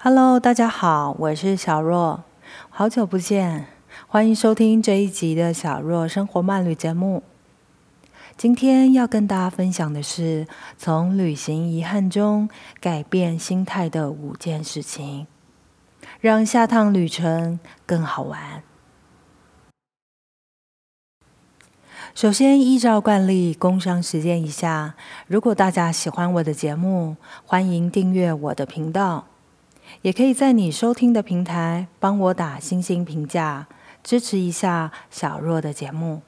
Hello，大家好，我是小若，好久不见，欢迎收听这一集的小若生活漫旅节目。今天要跟大家分享的是从旅行遗憾中改变心态的五件事情，让下趟旅程更好玩。首先，依照惯例，工商时间一下，如果大家喜欢我的节目，欢迎订阅我的频道。也可以在你收听的平台帮我打星星评价，支持一下小若的节目。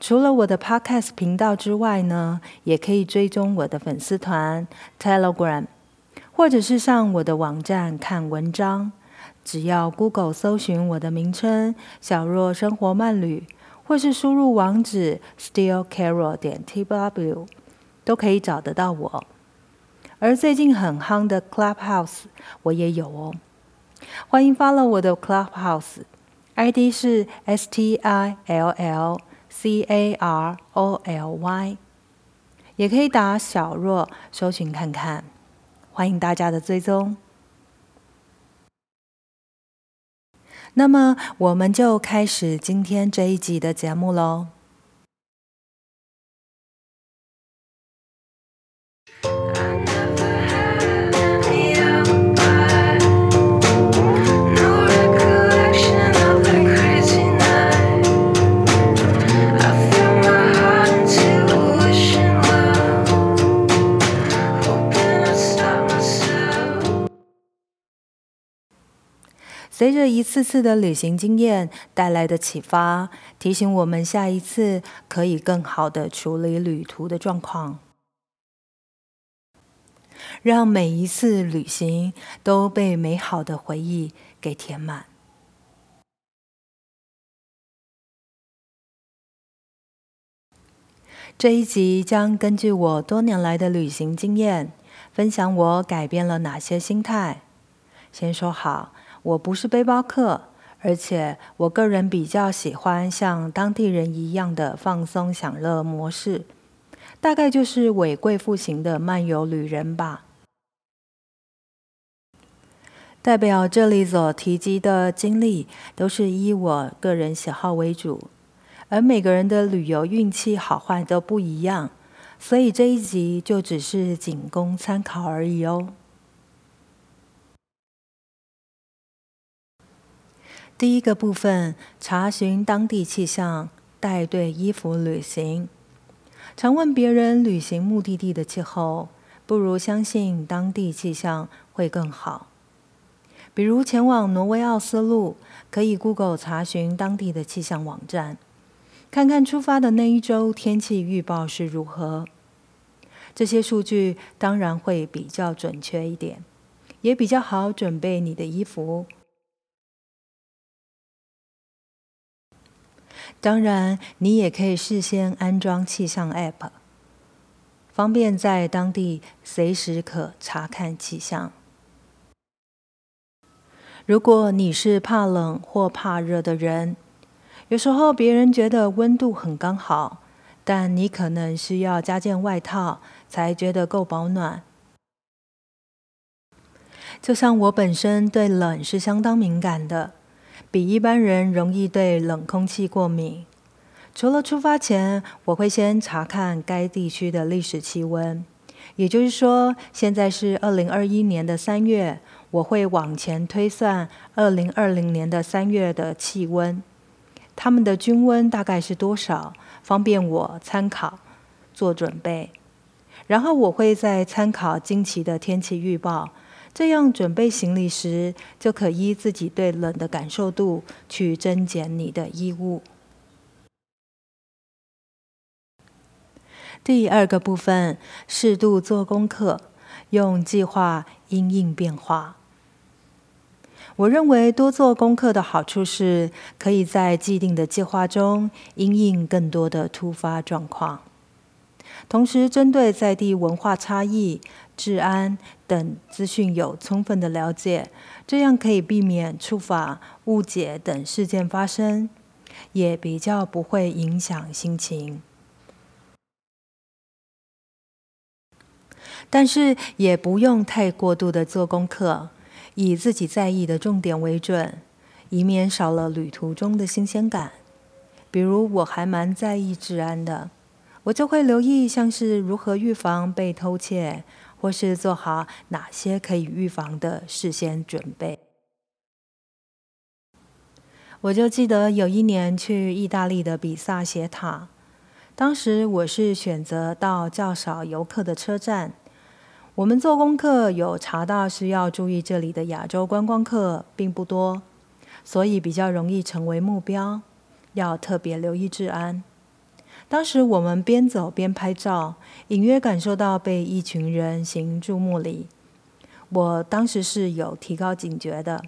除了我的 Podcast 频道之外呢，也可以追踪我的粉丝团 Telegram，或者是上我的网站看文章。只要 Google 搜寻我的名称“小若生活漫旅”，或是输入网址 stillcarol 点 tw，都可以找得到我。而最近很夯的 Clubhouse 我也有哦，欢迎 follow 我的 Clubhouse，ID 是 S T I L L C A R O L Y，也可以打小若搜寻看看，欢迎大家的追踪。那么我们就开始今天这一集的节目喽。一次次的旅行经验带来的启发，提醒我们下一次可以更好的处理旅途的状况，让每一次旅行都被美好的回忆给填满。这一集将根据我多年来的旅行经验，分享我改变了哪些心态。先说好。我不是背包客，而且我个人比较喜欢像当地人一样的放松享乐模式，大概就是伪贵妇型的漫游旅人吧。代表这里所提及的经历，都是以我个人喜好为主，而每个人的旅游运气好坏都不一样，所以这一集就只是仅供参考而已哦。第一个部分，查询当地气象，带对衣服旅行。常问别人旅行目的地的气候，不如相信当地气象会更好。比如前往挪威奥斯陆，可以 Google 查询当地的气象网站，看看出发的那一周天气预报是如何。这些数据当然会比较准确一点，也比较好准备你的衣服。当然，你也可以事先安装气象 App，方便在当地随时可查看气象。如果你是怕冷或怕热的人，有时候别人觉得温度很刚好，但你可能需要加件外套才觉得够保暖。就像我本身对冷是相当敏感的。比一般人容易对冷空气过敏。除了出发前，我会先查看该地区的历史气温，也就是说，现在是二零二一年的三月，我会往前推算二零二零年的三月的气温，他们的均温大概是多少，方便我参考做准备。然后我会再参考近期的天气预报。这样准备行李时，就可依自己对冷的感受度去增减你的衣物。第二个部分，适度做功课，用计划因应变化。我认为多做功课的好处是，可以在既定的计划中因应更多的突发状况。同时，针对在地文化差异、治安等资讯有充分的了解，这样可以避免触法、误解等事件发生，也比较不会影响心情。但是也不用太过度的做功课，以自己在意的重点为准，以免少了旅途中的新鲜感。比如我还蛮在意治安的，我就会留意像是如何预防被偷窃，或是做好哪些可以预防的事先准备。我就记得有一年去意大利的比萨斜塔，当时我是选择到较少游客的车站。我们做功课有查到是要注意这里的亚洲观光客并不多，所以比较容易成为目标，要特别留意治安。当时我们边走边拍照，隐约感受到被一群人行注目礼。我当时是有提高警觉的。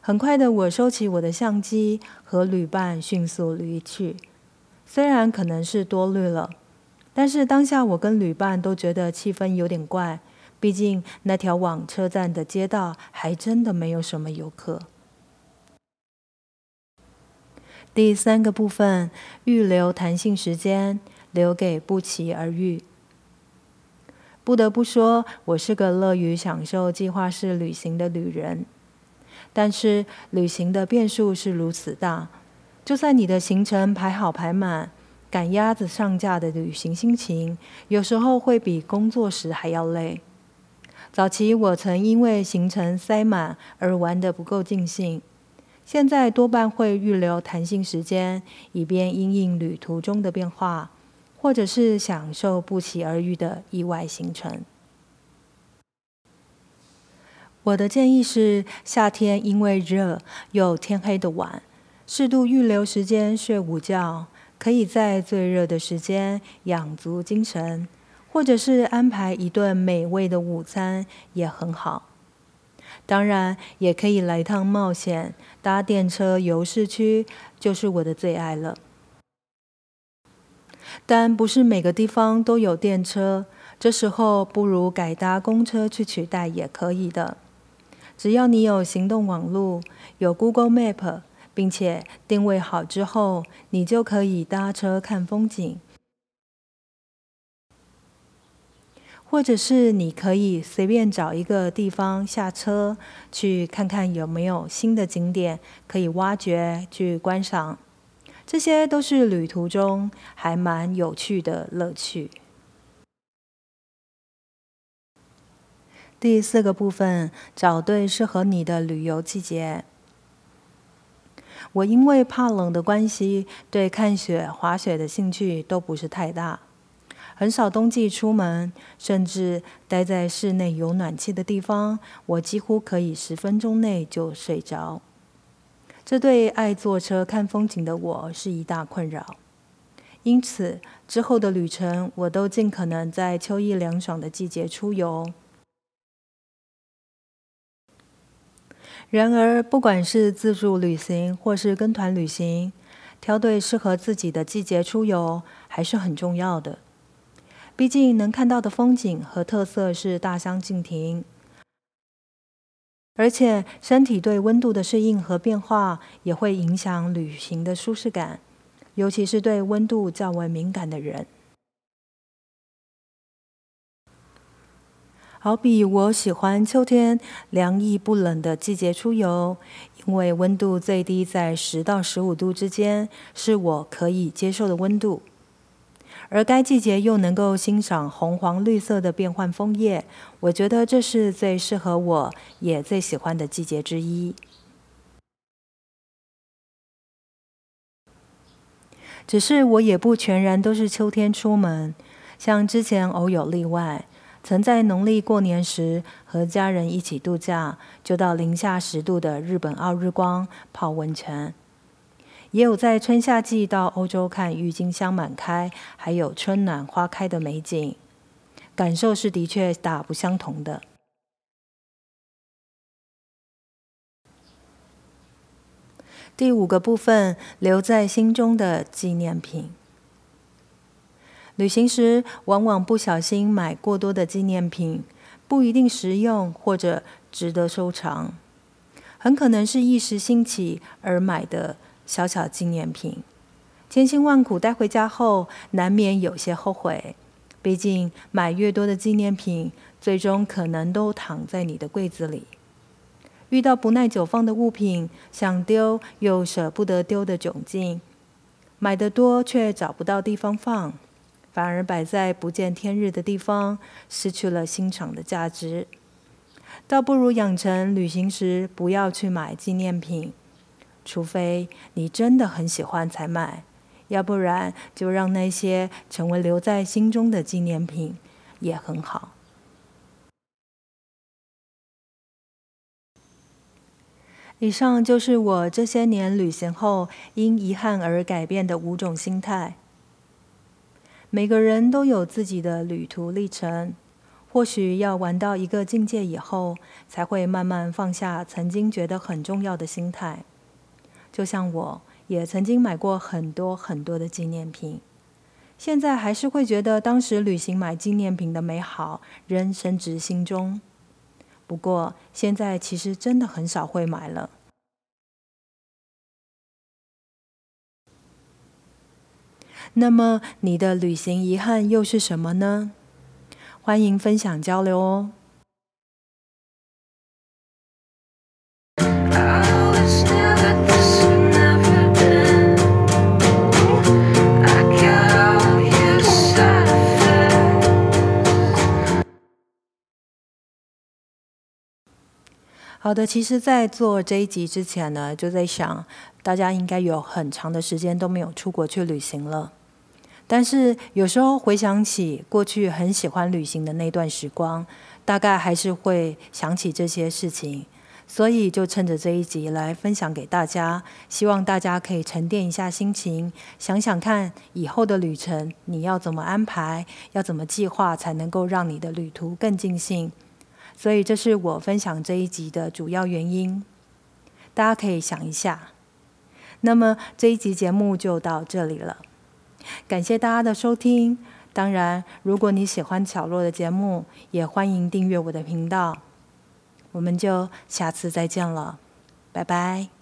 很快的，我收起我的相机，和旅伴迅速离去。虽然可能是多虑了，但是当下我跟旅伴都觉得气氛有点怪。毕竟那条往车站的街道还真的没有什么游客。第三个部分，预留弹性时间，留给不期而遇。不得不说，我是个乐于享受计划式旅行的旅人。但是旅行的变数是如此大，就算你的行程排好排满，赶鸭子上架的旅行心情，有时候会比工作时还要累。早期我曾因为行程塞满而玩得不够尽兴，现在多半会预留弹性时间，以便因应旅途中的变化，或者是享受不期而遇的意外行程。我的建议是，夏天因为热又天黑的晚，适度预留时间睡午觉，可以在最热的时间养足精神。或者是安排一顿美味的午餐也很好，当然也可以来趟冒险，搭电车游市区就是我的最爱了。但不是每个地方都有电车，这时候不如改搭公车去取代也可以的。只要你有行动网络，有 Google Map，并且定位好之后，你就可以搭车看风景。或者是你可以随便找一个地方下车，去看看有没有新的景点可以挖掘、去观赏，这些都是旅途中还蛮有趣的乐趣。第四个部分，找对适合你的旅游季节。我因为怕冷的关系，对看雪、滑雪的兴趣都不是太大。很少冬季出门，甚至待在室内有暖气的地方，我几乎可以十分钟内就睡着。这对爱坐车看风景的我是一大困扰。因此，之后的旅程我都尽可能在秋意凉爽的季节出游。然而，不管是自助旅行或是跟团旅行，挑对适合自己的季节出游还是很重要的。毕竟能看到的风景和特色是大相径庭，而且身体对温度的适应和变化也会影响旅行的舒适感，尤其是对温度较为敏感的人。好比我喜欢秋天凉意不冷的季节出游，因为温度最低在十到十五度之间，是我可以接受的温度。而该季节又能够欣赏红黄绿色的变换枫叶，我觉得这是最适合我也最喜欢的季节之一。只是我也不全然都是秋天出门，像之前偶有例外，曾在农历过年时和家人一起度假，就到零下十度的日本奥日光泡温泉。也有在春夏季到欧洲看郁金香满开，还有春暖花开的美景，感受是的确大不相同的。第五个部分，留在心中的纪念品。旅行时往往不小心买过多的纪念品，不一定实用或者值得收藏，很可能是一时兴起而买的。小小纪念品，千辛万苦带回家后，难免有些后悔。毕竟买越多的纪念品，最终可能都躺在你的柜子里。遇到不耐久放的物品，想丢又舍不得丢的窘境，买的多却找不到地方放，反而摆在不见天日的地方，失去了欣赏的价值。倒不如养成旅行时不要去买纪念品，除非你真的很喜欢才买，要不然就让那些成为留在心中的纪念品也很好。以上就是我这些年旅行后因遗憾而改变的五种心态。每个人都有自己的旅途历程，或许要玩到一个境界以后，才会慢慢放下曾经觉得很重要的心态。就像我也曾经买过很多很多的纪念品，现在还是会觉得当时旅行买纪念品的美好仍深植心中。不过现在其实真的很少会买了。那么你的旅行遗憾又是什么呢？欢迎分享交流哦。好的，其实，在做这一集之前呢，就在想，大家应该有很长的时间都没有出国去旅行了。但是有时候回想起过去很喜欢旅行的那段时光，大概还是会想起这些事情。所以就趁着这一集来分享给大家，希望大家可以沉淀一下心情，想想看以后的旅程你要怎么安排，要怎么计划，才能够让你的旅途更尽兴。所以，这是我分享这一集的主要原因，大家可以想一下。那么这一集节目就到这里了，感谢大家的收听。当然，如果你喜欢巧洛的节目，也欢迎订阅我的频道。我们就下次再见了，拜拜。